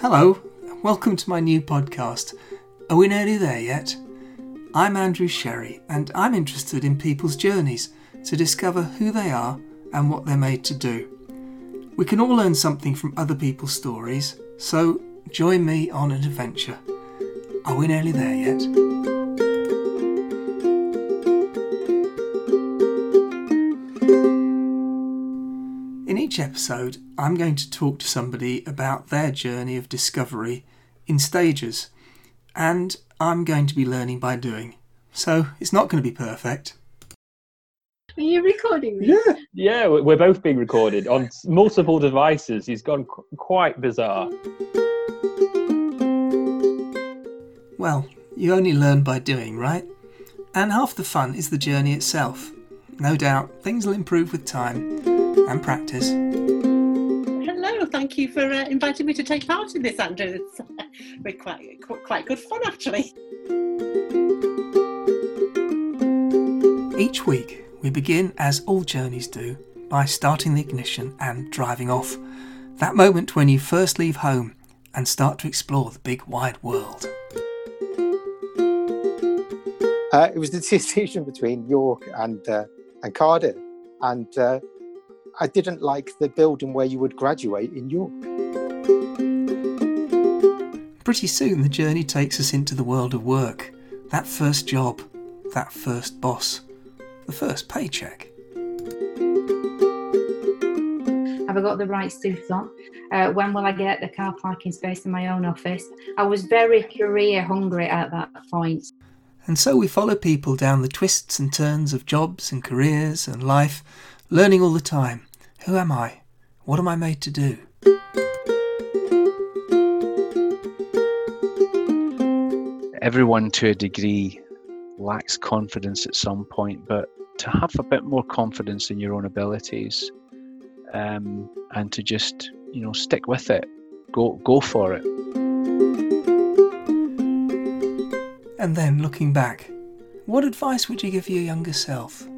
Hello, welcome to my new podcast. Are we nearly there yet? I'm Andrew Sherry, and I'm interested in people's journeys to discover who they are and what they're made to do. We can all learn something from other people's stories, so join me on an adventure. Are we nearly there yet? In each episode, I'm going to talk to somebody about their journey of discovery in stages, and I'm going to be learning by doing. So it's not going to be perfect. Are you recording this? Yeah, yeah, we- we're both being recorded on multiple devices. He's gone qu- quite bizarre. Well, you only learn by doing, right? And half the fun is the journey itself. No doubt, things will improve with time and practice. Hello, thank you for uh, inviting me to take part in this, Andrew. It's uh, quite, quite good fun, actually. Each week, we begin, as all journeys do, by starting the ignition and driving off. That moment when you first leave home and start to explore the big wide world. Uh, it was the decision between York and uh, and Cardiff, and uh, I didn't like the building where you would graduate in York. Pretty soon, the journey takes us into the world of work. That first job, that first boss, the first paycheck. Have I got the right suit on? Uh, when will I get the car parking space in my own office? I was very career hungry at that point. And so we follow people down the twists and turns of jobs and careers and life, learning all the time. Who am I? What am I made to do? everyone to a degree lacks confidence at some point, but to have a bit more confidence in your own abilities um, and to just you know stick with it, go go for it. And then looking back, what advice would you give your younger self?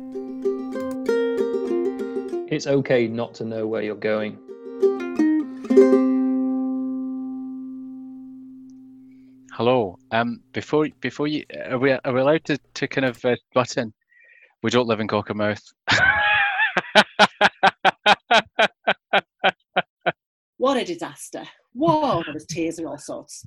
It's okay not to know where you're going. Hello. Um, before before you are we are we allowed to, to kind of uh, butt in? We don't live in Cockermouth. What a disaster. Whoa, there was tears and all sorts.